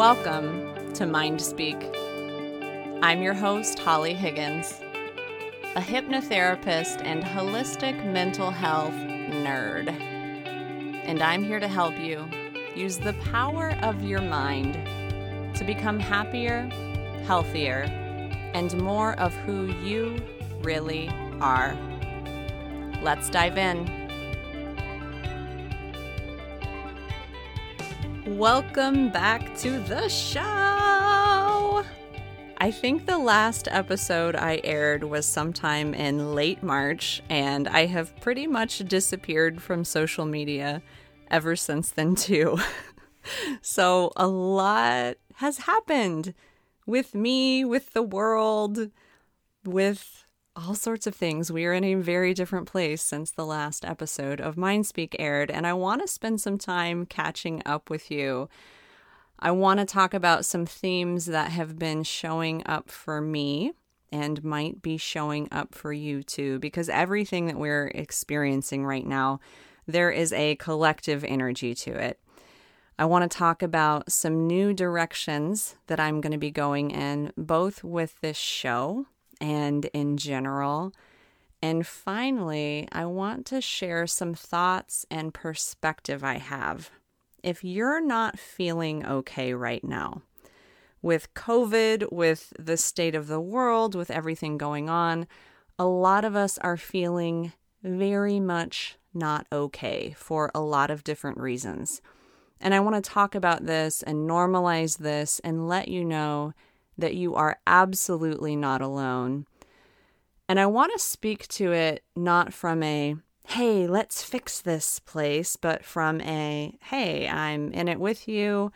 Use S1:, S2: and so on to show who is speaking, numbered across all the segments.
S1: Welcome to Mind Speak. I'm your host, Holly Higgins, a hypnotherapist and holistic mental health nerd. And I'm here to help you use the power of your mind to become happier, healthier, and more of who you really are. Let's dive in. Welcome back to the show. I think the last episode I aired was sometime in late March, and I have pretty much disappeared from social media ever since then, too. so, a lot has happened with me, with the world, with all sorts of things. We are in a very different place since the last episode of Mindspeak aired, and I want to spend some time catching up with you. I want to talk about some themes that have been showing up for me and might be showing up for you too, because everything that we're experiencing right now, there is a collective energy to it. I want to talk about some new directions that I'm going to be going in, both with this show and in general. And finally, I want to share some thoughts and perspective I have. If you're not feeling okay right now, with COVID, with the state of the world, with everything going on, a lot of us are feeling very much not okay for a lot of different reasons. And I want to talk about this and normalize this and let you know that you are absolutely not alone. And I want to speak to it not from a, hey, let's fix this place, but from a, hey, I'm in it with you.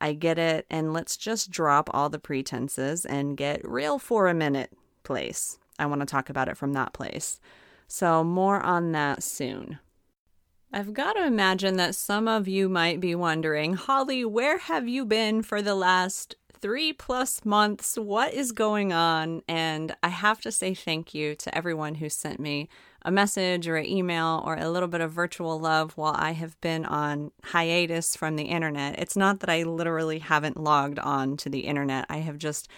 S1: I get it. And let's just drop all the pretenses and get real for a minute place. I want to talk about it from that place. So, more on that soon. I've got to imagine that some of you might be wondering, Holly, where have you been for the last three plus months. What is going on? And I have to say thank you to everyone who sent me a message or an email or a little bit of virtual love while I have been on hiatus from the internet. It's not that I literally haven't logged on to the internet, I have just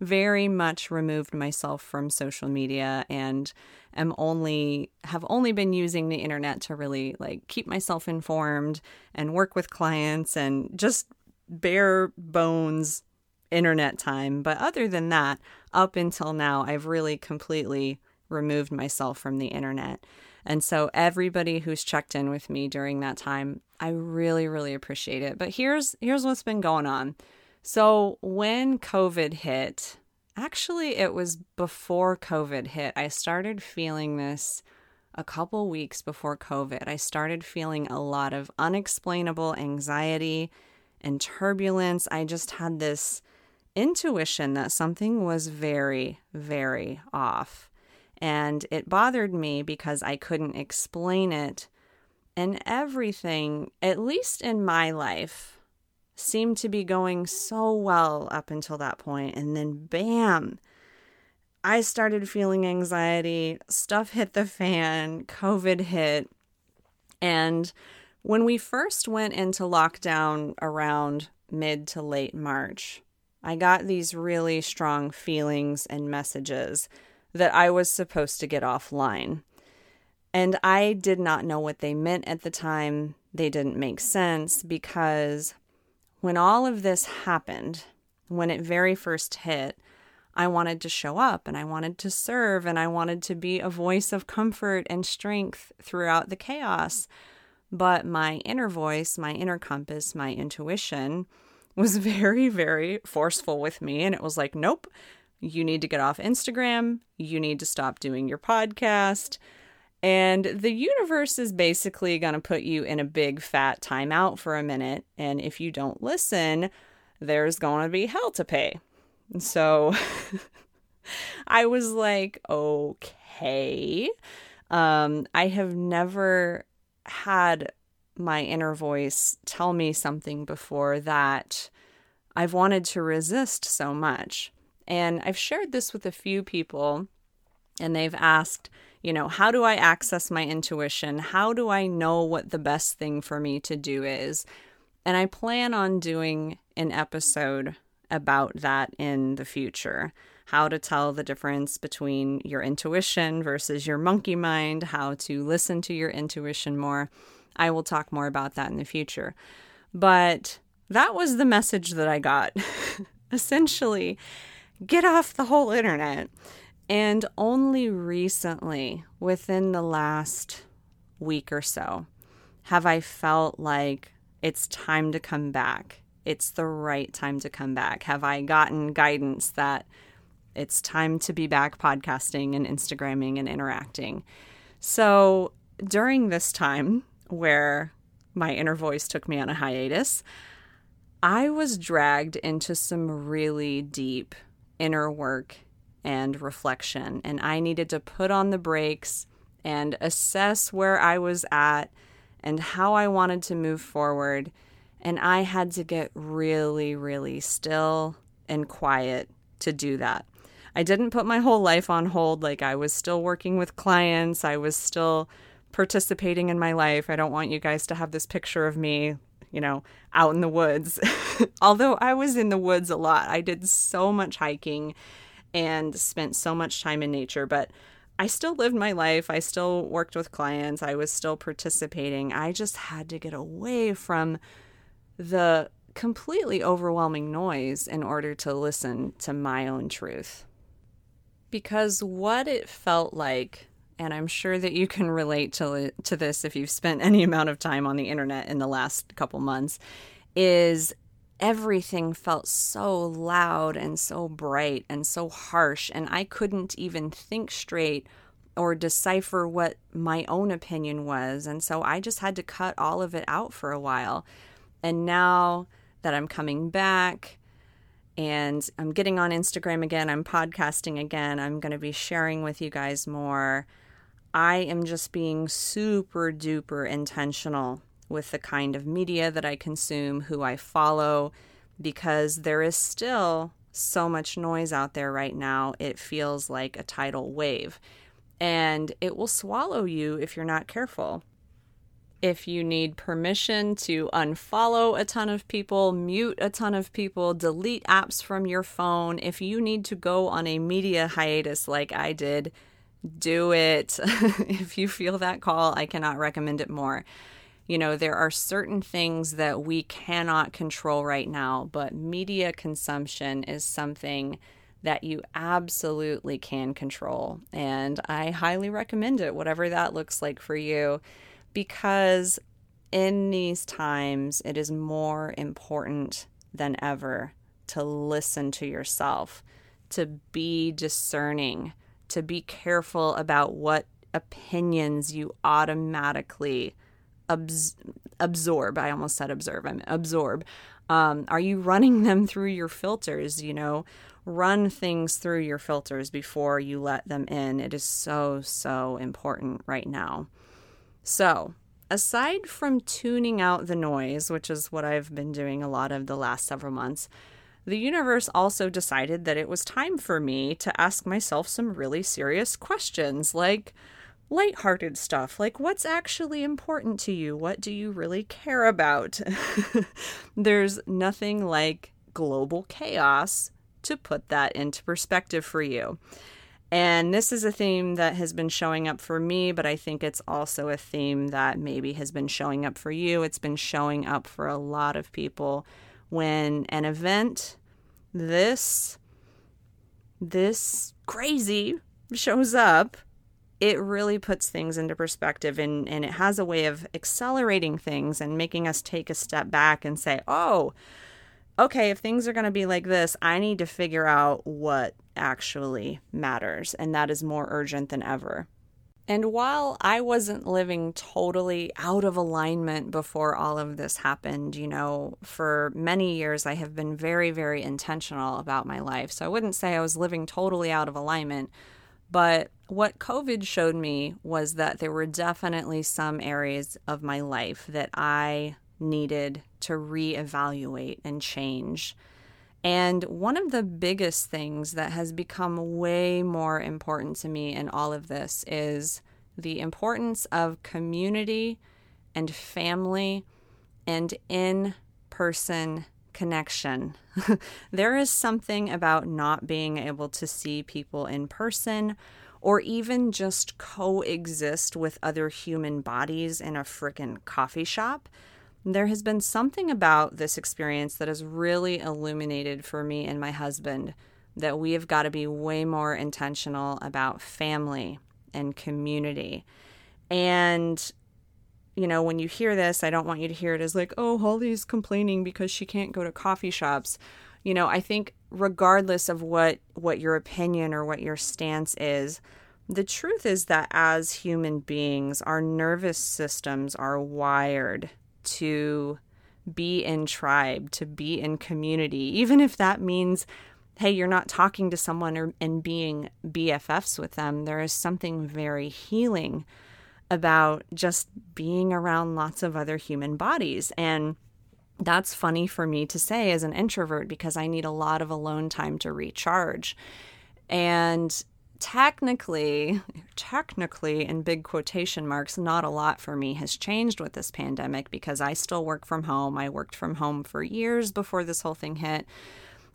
S1: very much removed myself from social media and am only have only been using the internet to really like keep myself informed and work with clients and just bare bones internet time. But other than that, up until now, I've really completely removed myself from the internet. And so everybody who's checked in with me during that time, I really really appreciate it. But here's here's what's been going on. So when COVID hit, actually it was before COVID hit, I started feeling this a couple weeks before COVID. I started feeling a lot of unexplainable anxiety and turbulence. I just had this intuition that something was very, very off. And it bothered me because I couldn't explain it. And everything, at least in my life, seemed to be going so well up until that point. And then, bam, I started feeling anxiety. Stuff hit the fan. COVID hit. And when we first went into lockdown around mid to late March, I got these really strong feelings and messages that I was supposed to get offline. And I did not know what they meant at the time. They didn't make sense because when all of this happened, when it very first hit, I wanted to show up and I wanted to serve and I wanted to be a voice of comfort and strength throughout the chaos. But my inner voice, my inner compass, my intuition, was very, very forceful with me. And it was like, nope, you need to get off Instagram. You need to stop doing your podcast. And the universe is basically going to put you in a big fat timeout for a minute. And if you don't listen, there's going to be hell to pay. so I was like, okay. Um, I have never had my inner voice tell me something before that I've wanted to resist so much. And I've shared this with a few people, and they've asked, you know, how do I access my intuition? How do I know what the best thing for me to do is? And I plan on doing an episode about that in the future. How to tell the difference between your intuition versus your monkey mind, how to listen to your intuition more. I will talk more about that in the future. But that was the message that I got. Essentially, get off the whole internet. And only recently, within the last week or so, have I felt like it's time to come back. It's the right time to come back. Have I gotten guidance that it's time to be back podcasting and Instagramming and interacting? So during this time where my inner voice took me on a hiatus, I was dragged into some really deep inner work and reflection. And I needed to put on the brakes and assess where I was at and how I wanted to move forward. And I had to get really, really still and quiet to do that. I didn't put my whole life on hold. Like, I was still working with clients, I was still participating in my life. I don't want you guys to have this picture of me, you know, out in the woods. Although I was in the woods a lot, I did so much hiking and spent so much time in nature, but I still lived my life. I still worked with clients. I was still participating. I just had to get away from the completely overwhelming noise in order to listen to my own truth. Because what it felt like, and I'm sure that you can relate to, to this if you've spent any amount of time on the internet in the last couple months, is everything felt so loud and so bright and so harsh, and I couldn't even think straight or decipher what my own opinion was. And so I just had to cut all of it out for a while. And now that I'm coming back and I'm getting on Instagram again, I'm podcasting again, I'm going to be sharing with you guys more. I am just being super duper intentional with the kind of media that I consume, who I follow, because there is still so much noise out there right now. It feels like a tidal wave, and it will swallow you if you're not careful. If you need permission to unfollow a ton of people, mute a ton of people, delete apps from your phone, if you need to go on a media hiatus like I did, do it. if you feel that call, I cannot recommend it more. You know, there are certain things that we cannot control right now, but media consumption is something that you absolutely can control. And I highly recommend it, whatever that looks like for you, because in these times, it is more important than ever to listen to yourself, to be discerning, to be careful about what opinions you automatically abs- absorb. I almost said observe. I mean absorb. Um, are you running them through your filters? You know, run things through your filters before you let them in. It is so, so important right now. So, aside from tuning out the noise, which is what I've been doing a lot of the last several months, the universe also decided that it was time for me to ask myself some really serious questions like, lighthearted stuff like what's actually important to you? What do you really care about? There's nothing like global chaos to put that into perspective for you. And this is a theme that has been showing up for me, but I think it's also a theme that maybe has been showing up for you. It's been showing up for a lot of people when an event this this crazy shows up it really puts things into perspective and, and it has a way of accelerating things and making us take a step back and say, oh, okay, if things are going to be like this, I need to figure out what actually matters. And that is more urgent than ever. And while I wasn't living totally out of alignment before all of this happened, you know, for many years I have been very, very intentional about my life. So I wouldn't say I was living totally out of alignment, but what COVID showed me was that there were definitely some areas of my life that I needed to reevaluate and change. And one of the biggest things that has become way more important to me in all of this is the importance of community and family and in person connection. there is something about not being able to see people in person or even just coexist with other human bodies in a freaking coffee shop. There has been something about this experience that has really illuminated for me and my husband that we have got to be way more intentional about family and community. And you know, when you hear this, I don't want you to hear it as like, oh, Holly's complaining because she can't go to coffee shops. You know, I think regardless of what what your opinion or what your stance is, the truth is that as human beings, our nervous systems are wired to be in tribe, to be in community, even if that means hey, you're not talking to someone or, and being BFFs with them. There is something very healing about just being around lots of other human bodies. And that's funny for me to say as an introvert because I need a lot of alone time to recharge. And technically, technically, in big quotation marks, not a lot for me has changed with this pandemic because I still work from home. I worked from home for years before this whole thing hit.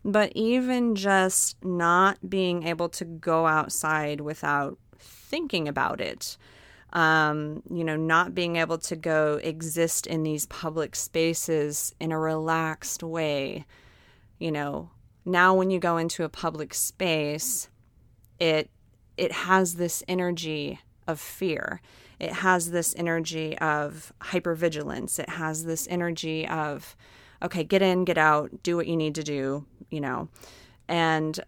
S1: But even just not being able to go outside without thinking about it, um, you know, not being able to go exist in these public spaces in a relaxed way. You know, now when you go into a public space, it it has this energy of fear. It has this energy of hypervigilance. It has this energy of, okay, get in, get out, do what you need to do, you know. And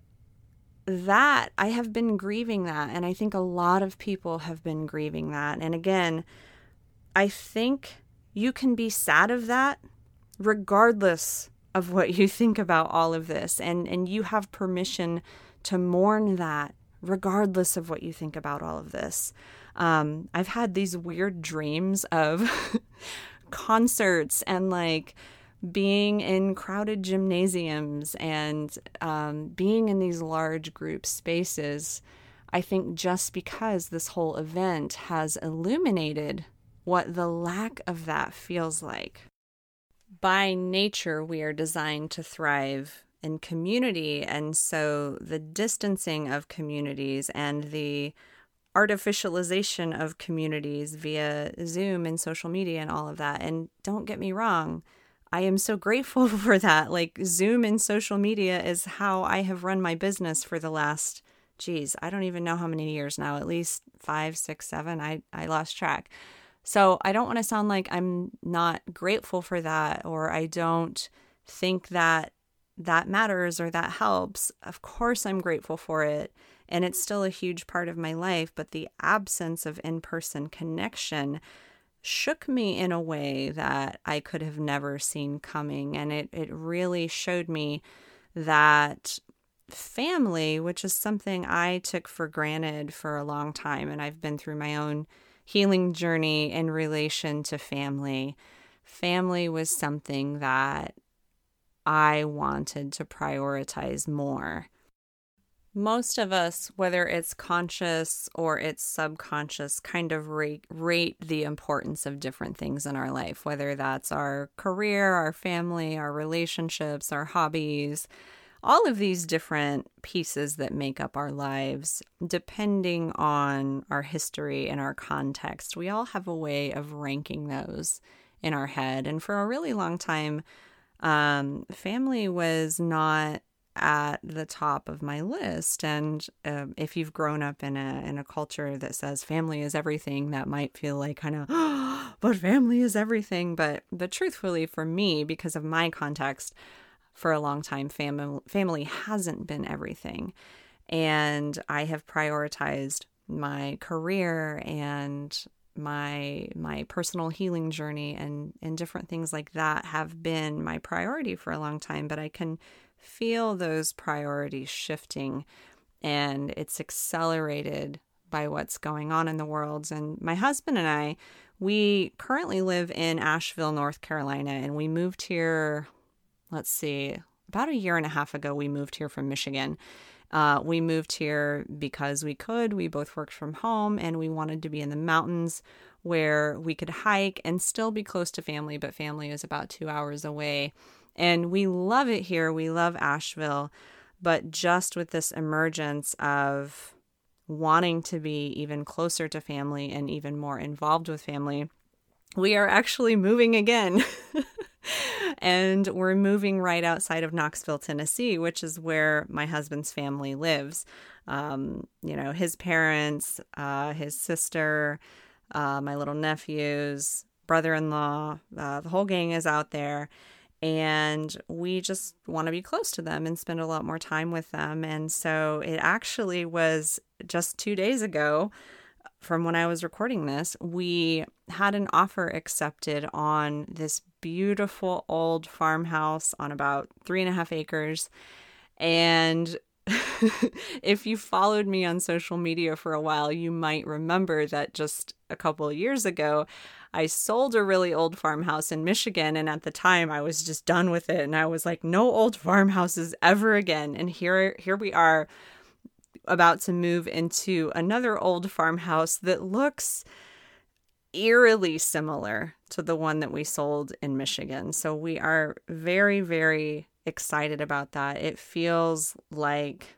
S1: that I have been grieving that. And I think a lot of people have been grieving that. And again, I think you can be sad of that regardless of what you think about all of this. And, and you have permission to mourn that regardless of what you think about all of this. Um, I've had these weird dreams of concerts and like being in crowded gymnasiums and um, being in these large group spaces, I think just because this whole event has illuminated what the lack of that feels like. By nature, we are designed to thrive in community, and so the distancing of communities and the artificialization of communities via Zoom and social media and all of that. And don't get me wrong, I am so grateful for that. Like, Zoom and social media is how I have run my business for the last, geez, I don't even know how many years now, at least five, six, seven. I, I lost track. So I don't want to sound like I'm not grateful for that or I don't think that that matters or that helps. Of course, I'm grateful for it. And it's still a huge part of my life. But the absence of in person connection shook me in a way that I could have never seen coming. And it, it really showed me that family, which is something I took for granted for a long time, and I've been through my own healing journey in relation to family. Family was something that I wanted to prioritize more most of us, whether it's conscious or it's subconscious, kind of rate, rate the importance of different things in our life, whether that's our career, our family, our relationships, our hobbies, all of these different pieces that make up our lives, depending on our history and our context. We all have a way of ranking those in our head. And for a really long time, um, family was not at the top of my list. And um, if you've grown up in a in a culture that says family is everything, that might feel like kind of, oh, but family is everything. But but truthfully, for me, because of my context, for a long time, family family hasn't been everything, and I have prioritized my career and my my personal healing journey and and different things like that have been my priority for a long time but i can feel those priorities shifting and it's accelerated by what's going on in the world. And my husband and I, we currently live in Asheville, North Carolina, and we moved here, let's see, about a year and a half ago, we moved here from Michigan. Uh, we moved here because we could. We both worked from home and we wanted to be in the mountains where we could hike and still be close to family, but family is about two hours away. And we love it here. We love Asheville. But just with this emergence of wanting to be even closer to family and even more involved with family, we are actually moving again. and we're moving right outside of Knoxville, Tennessee, which is where my husband's family lives. Um, you know, his parents, uh, his sister, uh, my little nephews, brother in law, uh, the whole gang is out there. And we just want to be close to them and spend a lot more time with them. And so it actually was just two days ago from when I was recording this, we had an offer accepted on this beautiful old farmhouse on about three and a half acres. And if you followed me on social media for a while, you might remember that just a couple of years ago, I sold a really old farmhouse in Michigan. And at the time, I was just done with it. And I was like, no old farmhouses ever again. And here, here we are about to move into another old farmhouse that looks eerily similar to the one that we sold in Michigan. So we are very, very excited about that. It feels like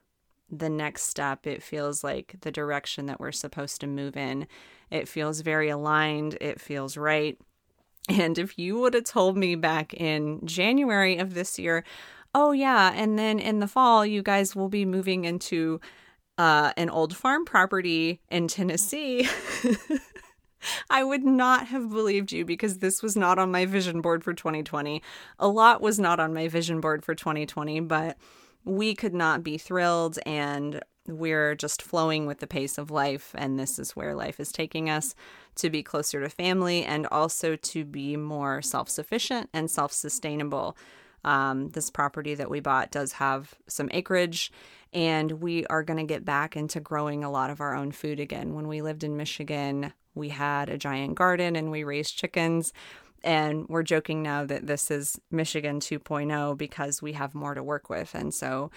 S1: the next step, it feels like the direction that we're supposed to move in. It feels very aligned, it feels right. And if you would have told me back in January of this year, oh, yeah, and then in the fall, you guys will be moving into uh, an old farm property in Tennessee, I would not have believed you because this was not on my vision board for 2020. A lot was not on my vision board for 2020, but we could not be thrilled and we're just flowing with the pace of life. And this is where life is taking us to be closer to family and also to be more self sufficient and self sustainable. Um, this property that we bought does have some acreage and we are going to get back into growing a lot of our own food again. When we lived in Michigan, we had a giant garden and we raised chickens. And we're joking now that this is Michigan 2.0 because we have more to work with. And so,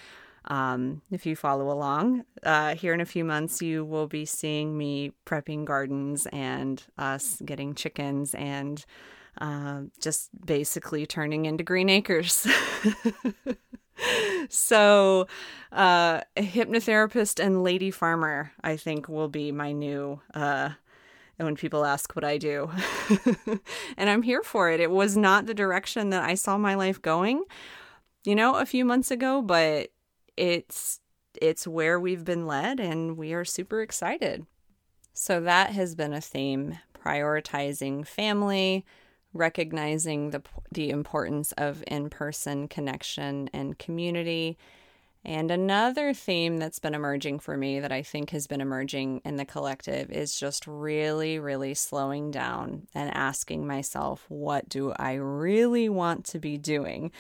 S1: um, if you follow along, uh, here in a few months, you will be seeing me prepping gardens and us getting chickens and uh, just basically turning into green acres. so, uh, hypnotherapist and lady farmer, I think, will be my new. Uh, when people ask what I do, and I'm here for it. It was not the direction that I saw my life going, you know, a few months ago, but it's it's where we've been led, and we are super excited. So that has been a theme: prioritizing family, recognizing the the importance of in-person connection and community. And another theme that's been emerging for me that I think has been emerging in the collective is just really really slowing down and asking myself what do I really want to be doing?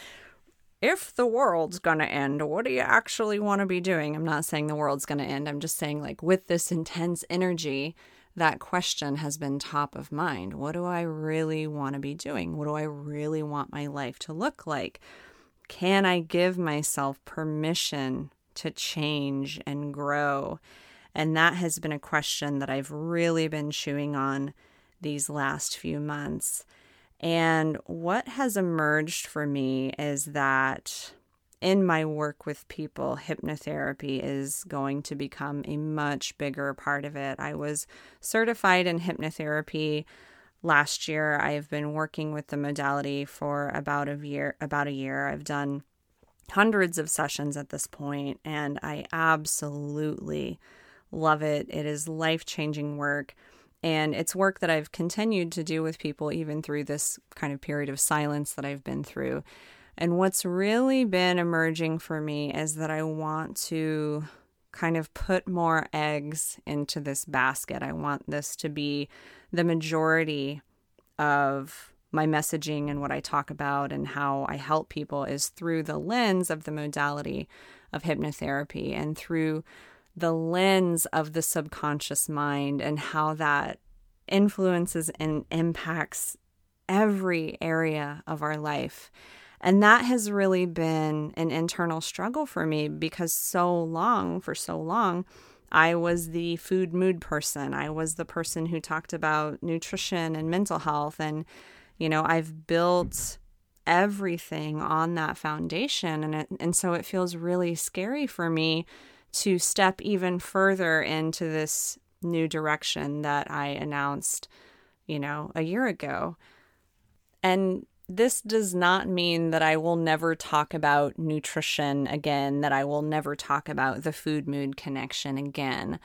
S1: If the world's going to end, what do you actually want to be doing? I'm not saying the world's going to end. I'm just saying like with this intense energy that question has been top of mind. What do I really want to be doing? What do I really want my life to look like? Can I give myself permission to change and grow? And that has been a question that I've really been chewing on these last few months. And what has emerged for me is that in my work with people, hypnotherapy is going to become a much bigger part of it. I was certified in hypnotherapy last year. I've been working with the modality for about a year, about a year. I've done hundreds of sessions at this point and I absolutely love it. It is life-changing work. And it's work that I've continued to do with people even through this kind of period of silence that I've been through. And what's really been emerging for me is that I want to kind of put more eggs into this basket. I want this to be the majority of my messaging and what I talk about and how I help people is through the lens of the modality of hypnotherapy and through the lens of the subconscious mind and how that influences and impacts every area of our life. And that has really been an internal struggle for me because so long, for so long, I was the food mood person. I was the person who talked about nutrition and mental health. And, you know, I've built everything on that foundation. And, it, and so it feels really scary for me to step even further into this new direction that I announced, you know, a year ago. And this does not mean that I will never talk about nutrition again, that I will never talk about the food mood connection again.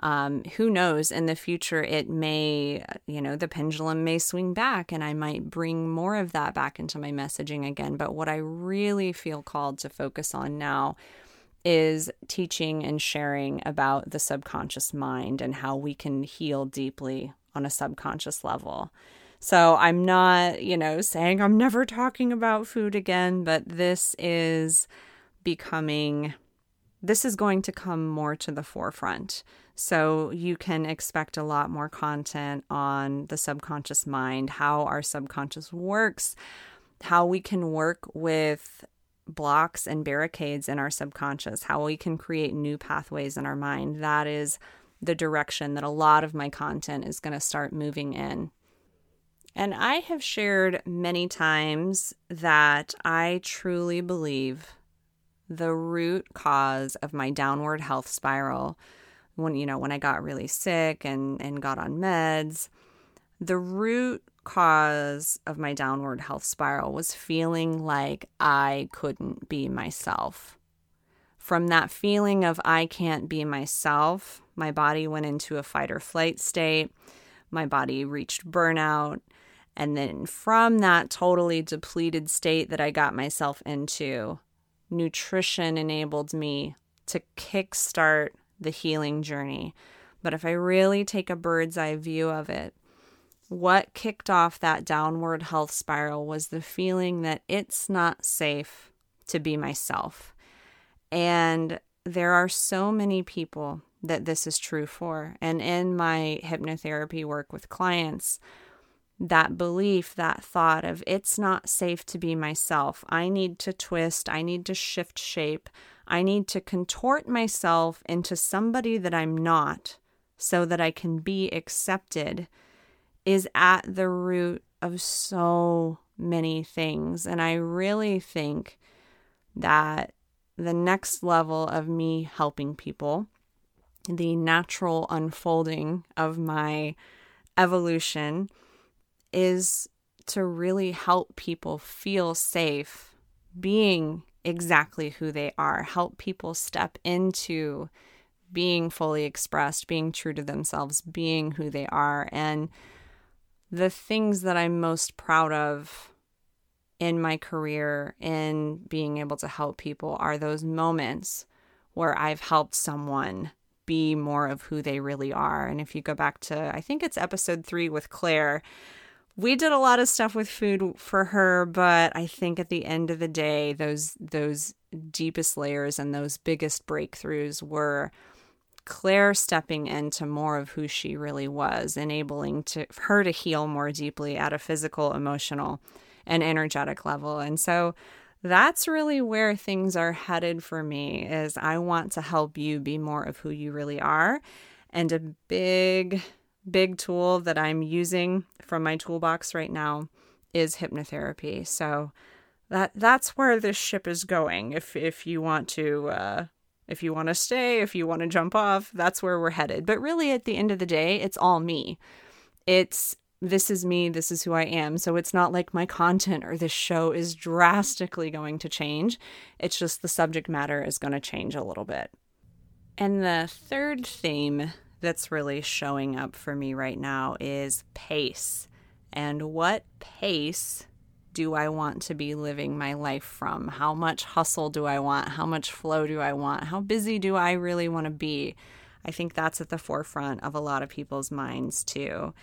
S1: Um, who knows? In the future, it may, you know, the pendulum may swing back and I might bring more of that back into my messaging again. But what I really feel called to focus on now is teaching and sharing about the subconscious mind and how we can heal deeply on a subconscious level. So I'm not, you know, saying I'm never talking about food again, but this is becoming, this is going to come more to the forefront. So you can expect a lot more content on the subconscious mind, how our subconscious works, how we can work with blocks and barricades in our subconscious, how we can create new pathways in our mind. That is the direction that a lot of my content is going to start moving in. And I have shared many times that I truly believe the root cause of my downward health spiral when you know when I got really sick and and got on meds the root cause of my downward health spiral was feeling like I couldn't be myself. From that feeling of I can't be myself, my body went into a fight or flight state. My body reached burnout. And then from that totally depleted state that I got myself into, nutrition enabled me to kickstart the healing journey. But if I really take a bird's eye view of it, what kicked off that downward health spiral was the feeling that it's not safe to be myself. And there are so many people that this is true for. And in my hypnotherapy work with clients, that belief, that thought of it's not safe to be myself. I need to twist, I need to shift shape, I need to contort myself into somebody that I'm not so that I can be accepted is at the root of so many things. And I really think that the next level of me helping people, the natural unfolding of my evolution, is to really help people feel safe being exactly who they are, help people step into being fully expressed, being true to themselves, being who they are. And the things that I'm most proud of in my career in being able to help people are those moments where I've helped someone be more of who they really are. And if you go back to, I think it's episode three with Claire, we did a lot of stuff with food for her, but I think at the end of the day, those those deepest layers and those biggest breakthroughs were Claire stepping into more of who she really was, enabling to her to heal more deeply at a physical, emotional, and energetic level. And so that's really where things are headed for me is I want to help you be more of who you really are. And a big big tool that I'm using from my toolbox right now is hypnotherapy. So that that's where this ship is going. If if you want to uh, if you want to stay, if you want to jump off, that's where we're headed. But really, at the end of the day, it's all me. It's this is me, this is who I am. So it's not like my content or this show is drastically going to change. It's just the subject matter is going to change a little bit. And the third theme that's really showing up for me right now is pace. And what pace do I want to be living my life from? How much hustle do I want? How much flow do I want? How busy do I really want to be? I think that's at the forefront of a lot of people's minds too.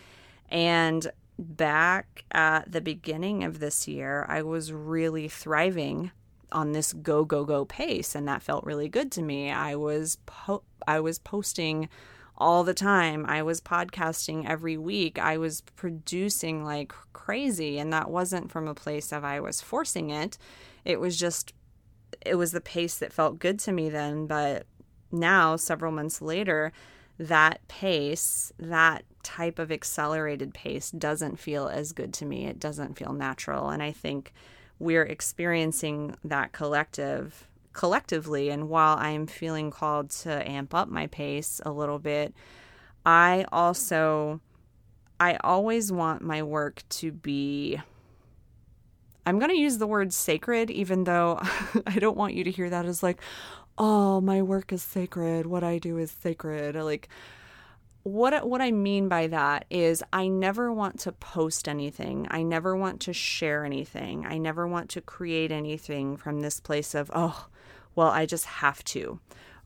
S1: And back at the beginning of this year, I was really thriving on this go go go pace and that felt really good to me. I was po- I was posting all the time. I was podcasting every week. I was producing like crazy. And that wasn't from a place of I was forcing it. It was just, it was the pace that felt good to me then. But now, several months later, that pace, that type of accelerated pace doesn't feel as good to me. It doesn't feel natural. And I think we're experiencing that collective collectively and while I'm feeling called to amp up my pace a little bit, I also I always want my work to be I'm going to use the word sacred even though I don't want you to hear that as like oh, my work is sacred, what I do is sacred. Like what what I mean by that is I never want to post anything. I never want to share anything. I never want to create anything from this place of, oh, well, I just have to.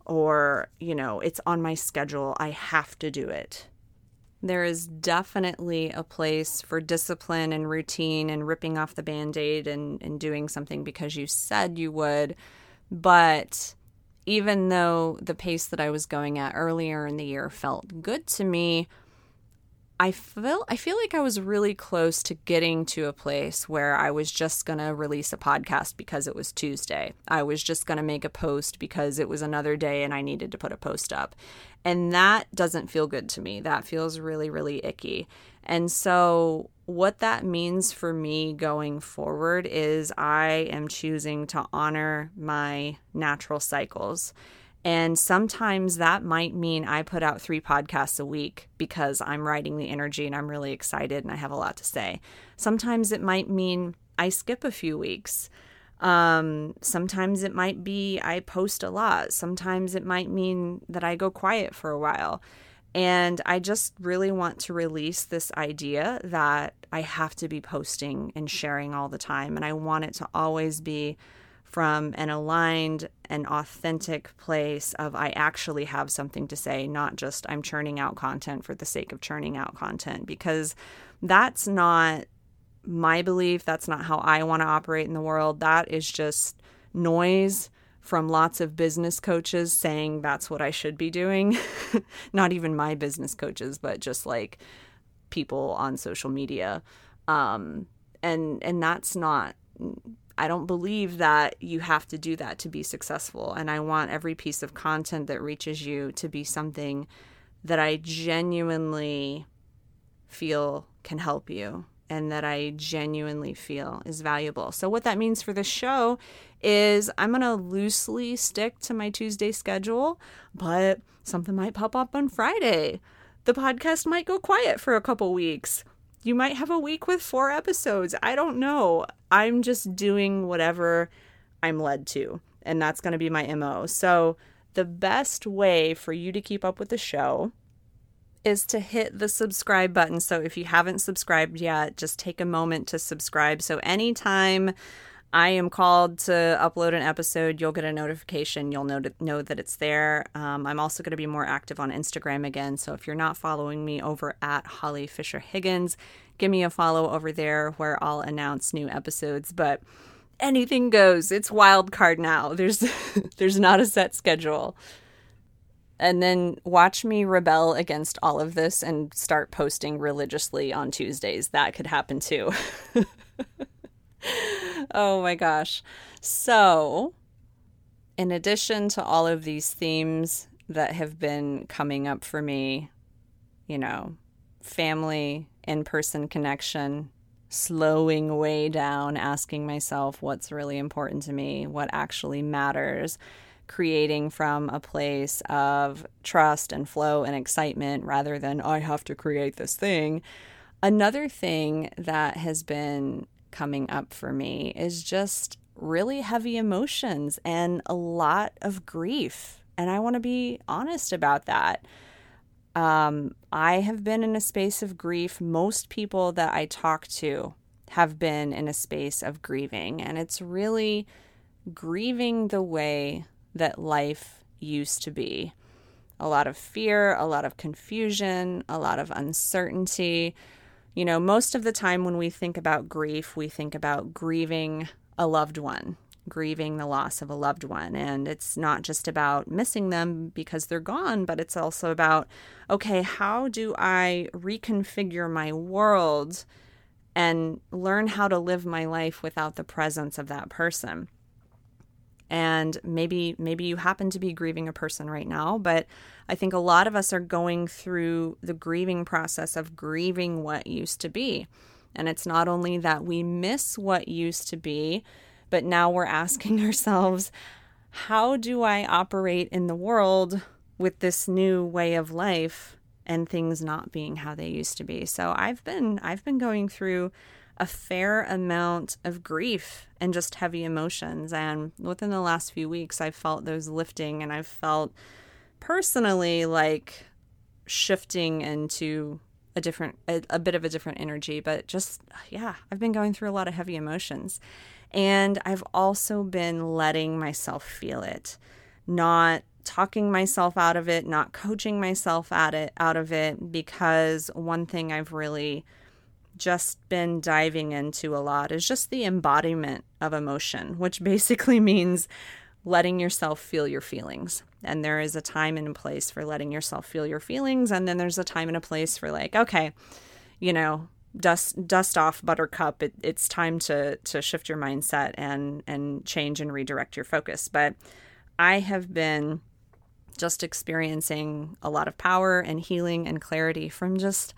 S1: Or, you know, it's on my schedule. I have to do it. There is definitely a place for discipline and routine and ripping off the band aid and, and doing something because you said you would. But even though the pace that I was going at earlier in the year felt good to me, I feel I feel like I was really close to getting to a place where I was just going to release a podcast because it was Tuesday. I was just going to make a post because it was another day and I needed to put a post up. And that doesn't feel good to me. That feels really really icky. And so what that means for me going forward is I am choosing to honor my natural cycles. And sometimes that might mean I put out three podcasts a week because I'm writing the energy and I'm really excited and I have a lot to say. Sometimes it might mean I skip a few weeks. Um, sometimes it might be I post a lot. Sometimes it might mean that I go quiet for a while. And I just really want to release this idea that I have to be posting and sharing all the time. And I want it to always be from an aligned and authentic place of I actually have something to say, not just I'm churning out content for the sake of churning out content, because that's not my belief. That's not how I want to operate in the world. That is just noise from lots of business coaches saying that's what I should be doing. Not even my business coaches, but just like people on social media. Um, and and that's not I don't believe that you have to do that to be successful. And I want every piece of content that reaches you to be something that I genuinely feel can help you and that I genuinely feel is valuable. So, what that means for the show is I'm going to loosely stick to my Tuesday schedule, but something might pop up on Friday. The podcast might go quiet for a couple weeks. You might have a week with four episodes. I don't know. I'm just doing whatever I'm led to, and that's going to be my MO. So, the best way for you to keep up with the show is to hit the subscribe button. So if you haven't subscribed yet, just take a moment to subscribe. So anytime I am called to upload an episode, you'll get a notification. You'll know, to, know that it's there. Um, I'm also going to be more active on Instagram again. So if you're not following me over at Holly Fisher Higgins, give me a follow over there where I'll announce new episodes. But anything goes. It's wild card now. There's there's not a set schedule and then watch me rebel against all of this and start posting religiously on Tuesdays. That could happen too. oh my gosh. So, in addition to all of these themes that have been coming up for me, you know, family, in person connection, slowing way down, asking myself what's really important to me, what actually matters creating from a place of trust and flow and excitement rather than, I have to create this thing. Another thing that has been coming up for me is just really heavy emotions and a lot of grief. And I want to be honest about that. Um, I have been in a space of grief. Most people that I talk to have been in a space of grieving, and it's really grieving the way that life used to be. A lot of fear, a lot of confusion, a lot of uncertainty. You know, most of the time when we think about grief, we think about grieving a loved one, grieving the loss of a loved one. And it's not just about missing them because they're gone, but it's also about, okay, how do I reconfigure my world and learn how to live my life without the presence of that person? And maybe maybe you happen to be grieving a person right now but i think a lot of us are going through the grieving process of grieving what used to be And it's not only that we miss what used to be, but now we're asking ourselves, how do I operate in the world with this new way of life and things not being how they used to be? So I've been I've been going through a fair amount of grief and just heavy emotions. And within the last few weeks I've felt those lifting and I've felt personally like shifting into a different a, a bit of a different energy. But just yeah I've been going through a lot of heavy emotions. And I've also been letting myself feel it, not talking myself out of it, not coaching myself at it out of it because one thing I've really just been diving into a lot is just the embodiment of emotion, which basically means letting yourself feel your feelings. And there is a time and a place for letting yourself feel your feelings. And then there's a time and a place for, like, okay, you know, dust dust off buttercup it, it's time to to shift your mindset and and change and redirect your focus but i have been just experiencing a lot of power and healing and clarity from just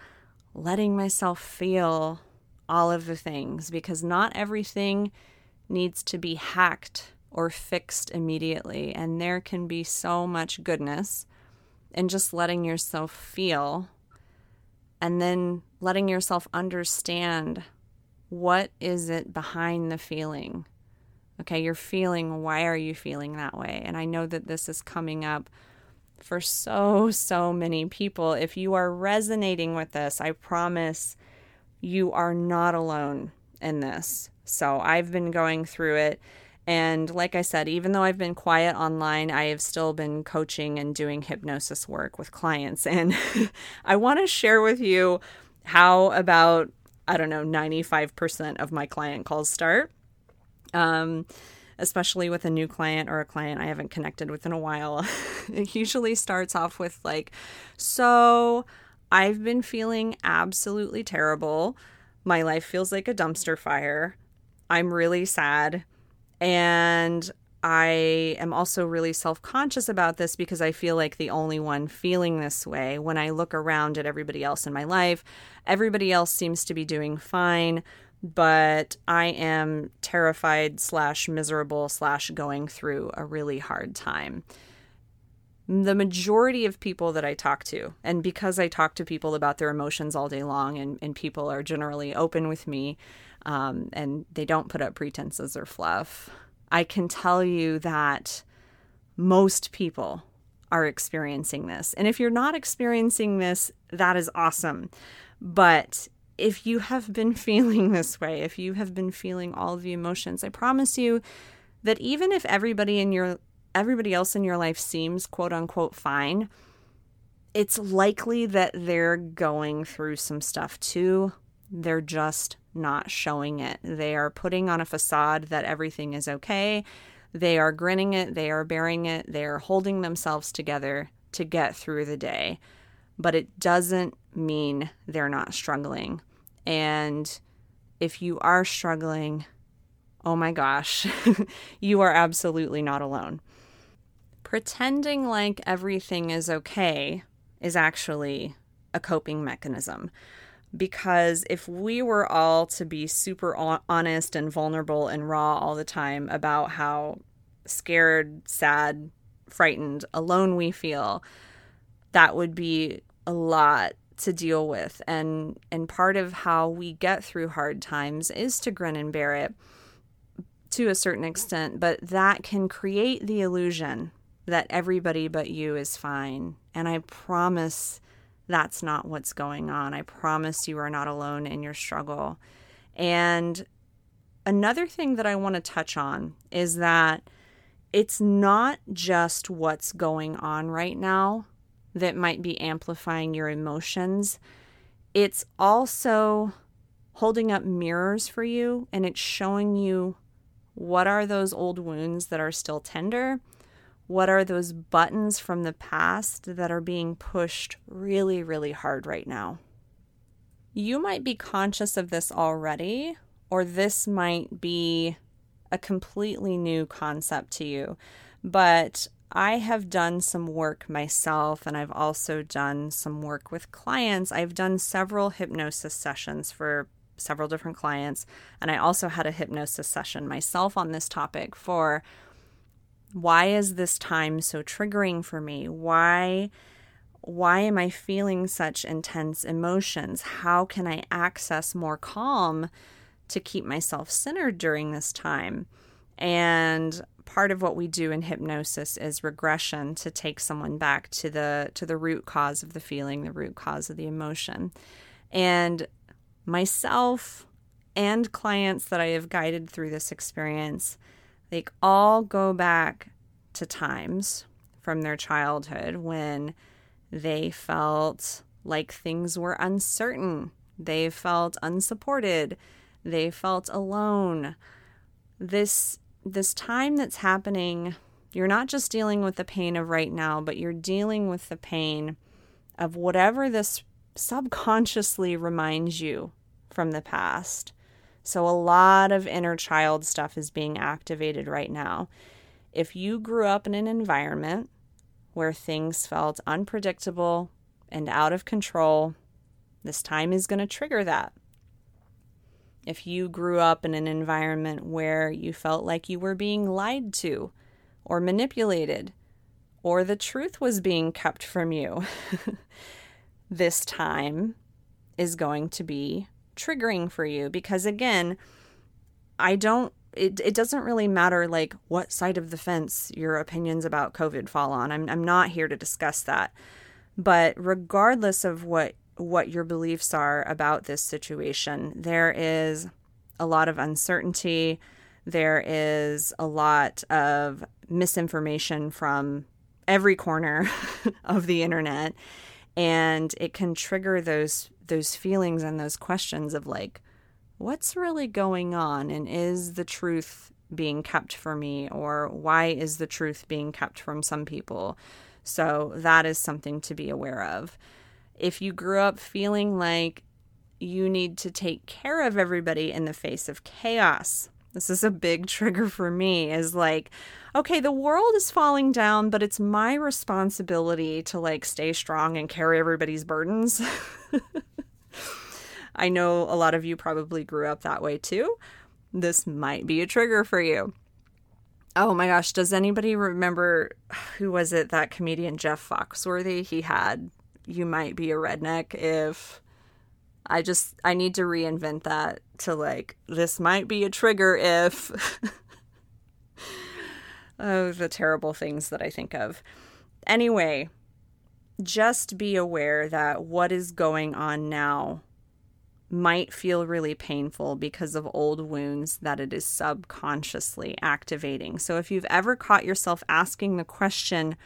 S1: letting myself feel all of the things because not everything needs to be hacked or fixed immediately. And there can be so much goodness in just letting yourself feel and then letting yourself understand what is it behind the feeling. Okay you're feeling why are you feeling that way? And i know that this is coming up for so so many people if you are resonating with this i promise you are not alone in this so i've been going through it and like I said, even though I've been quiet online, I have still been coaching and doing hypnosis work with clients. And I want to share with you how about, I don't know, 95% of my client calls start. Um, especially with a new client or a client I haven't connected with in a while. it usually starts off with, like, so I've been feeling absolutely terrible. My life feels like a dumpster fire. I'm really sad. And I am also really self conscious about this because I feel like the only one feeling this way. When I look around at everybody else in my life, everybody else seems to be doing fine, but I am terrified slash miserable slash going through a really hard time. The majority of people that I talk to, and because I talk to people about their emotions all day long, and, and people are generally open with me, um, and they don't put up pretenses or fluff. I can tell you that most people are experiencing this. And if you're not experiencing this, that is awesome. But if you have been feeling this way, if you have been feeling all of the emotions, I promise you that even if everybody in your everybody else in your life seems quote unquote fine, it's likely that they're going through some stuff too. They're just not showing it. They are putting on a facade that everything is okay. They are grinning it, they are bearing it, they are holding themselves together to get through the day. But it doesn't mean they're not struggling. And if you are struggling, oh my gosh, you are absolutely not alone. Pretending like everything is okay is actually a coping mechanism because if we were all to be super honest and vulnerable and raw all the time about how scared, sad, frightened, alone we feel, that would be a lot to deal with and and part of how we get through hard times is to grin and bear it to a certain extent but that can create the illusion that everybody but you is fine and i promise that's not what's going on. I promise you are not alone in your struggle. And another thing that I want to touch on is that it's not just what's going on right now that might be amplifying your emotions, it's also holding up mirrors for you and it's showing you what are those old wounds that are still tender what are those buttons from the past that are being pushed really, really hard right now? You might be conscious of this already, or this might be a completely new concept to you. But I have done some work myself, and I've also done some work with clients. I've done several hypnosis sessions for several different clients. And I also had a hypnosis session myself on this topic for why is this time so triggering for me? Why why am I feeling such intense emotions? How can I access more calm to keep myself centered during this time? And part of what we do in hypnosis is regression to take someone back to the to the root cause of the feeling, the root cause of the emotion. And myself and clients that I have guided through this experience, they all go back to times from their childhood when they felt like things were uncertain. They felt unsupported. They felt alone. This this time that's happening, you're not just dealing with the pain of right now, but you're dealing with the pain of whatever this subconsciously reminds you from the past. So, a lot of inner child stuff is being activated right now. If you grew up in an environment where things felt unpredictable and out of control, this time is going to trigger that. If you grew up in an environment where you felt like you were being lied to or manipulated, or the truth was being kept from you, this time is going to be triggering for you because, again, I don't it, it doesn't really matter like what side of the fence your opinions about COVID fall on. I'm, I'm not here to discuss that. But regardless of what what your beliefs are about this situation, there is a lot of uncertainty. There is a lot of misinformation from every corner of the internet and it can trigger those those feelings and those questions of like what's really going on and is the truth being kept for me or why is the truth being kept from some people? So that is something to be aware of. If you grew up feeling like you need to take care of everybody in the face of chaos, this is a big trigger for me is like okay the world is falling down but it's my responsibility to like stay strong and carry everybody's burdens I know a lot of you probably grew up that way too. This might be a trigger for you. Oh my gosh, does anybody remember who was it that comedian Jeff Foxworthy? He had you might be a redneck if I just I need to reinvent that to like this might be a trigger if oh the terrible things that I think of. Anyway, just be aware that what is going on now might feel really painful because of old wounds that it is subconsciously activating. So if you've ever caught yourself asking the question,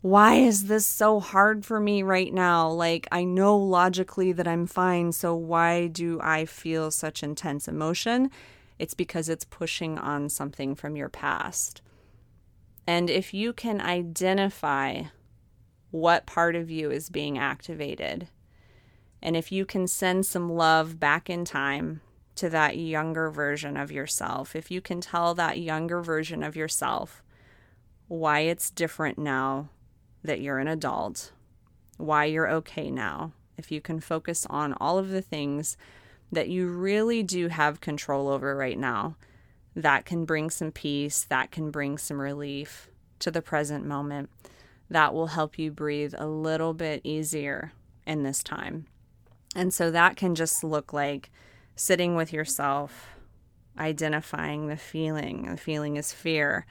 S1: why is this so hard for me right now? Like, I know logically that I'm fine, so why do I feel such intense emotion? It's because it's pushing on something from your past. And if you can identify what part of you is being activated, and if you can send some love back in time to that younger version of yourself, if you can tell that younger version of yourself why it's different now that you're an adult, why you're okay now, if you can focus on all of the things that you really do have control over right now, that can bring some peace, that can bring some relief to the present moment. That will help you breathe a little bit easier in this time. And so that can just look like sitting with yourself, identifying the feeling. The feeling is fear.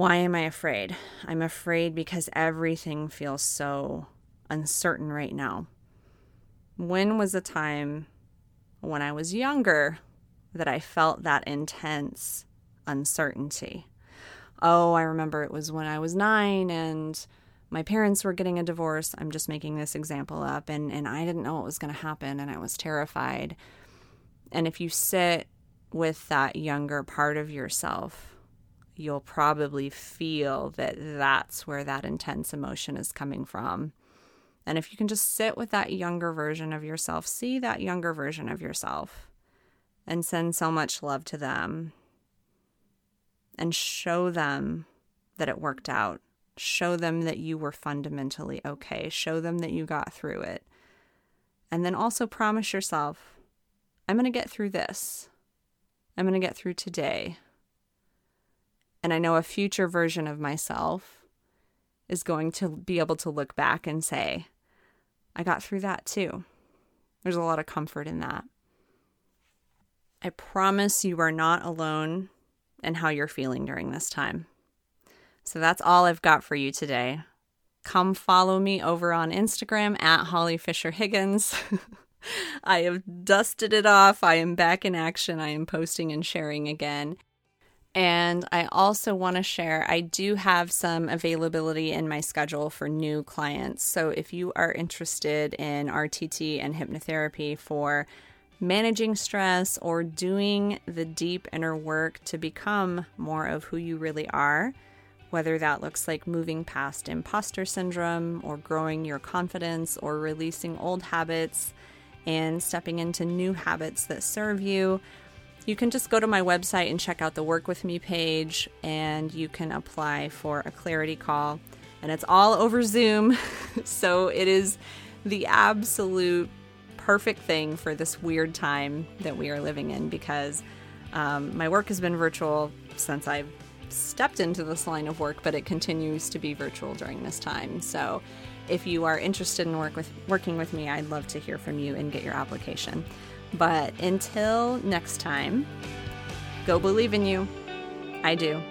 S1: Why am I afraid? I'm afraid because everything feels so uncertain right now. When was a time when I was younger that I felt that intense uncertainty? Oh, I remember it was when I was nine and my parents were getting a divorce. I'm just making this example up and and I didn't know what was going to happen and I was terrified. And if you sit with that younger part of yourself, you'll probably feel that that's where that intense emotion is coming from. And if you can just sit with that younger version of yourself, see that younger version of yourself, and send so much love to them and show them that it worked out Show them that you were fundamentally okay. Show them that you got through it. And then also promise yourself I'm going to get through this. I'm going to get through today. And I know a future version of myself is going to be able to look back and say, I got through that too. There's a lot of comfort in that. I promise you are not alone in how you're feeling during this time. So that's all I've got for you today. Come follow me over on Instagram at Holly Fisher Higgins. I have dusted it off. I am back in action. I am posting and sharing again. And I also want to share, I do have some availability in my schedule for new clients. So if you are interested in RTT and hypnotherapy for managing stress or doing the deep inner work to become more of who you really are, whether that looks like moving past imposter syndrome or growing your confidence or releasing old habits and stepping into new habits that serve you, you can just go to my website and check out the Work With Me page and you can apply for a clarity call. And it's all over Zoom. so it is the absolute perfect thing for this weird time that we are living in because um, my work has been virtual since I've stepped into this line of work, but it continues to be virtual during this time. So if you are interested in work with working with me, I'd love to hear from you and get your application. But until next time, go believe in you. I do.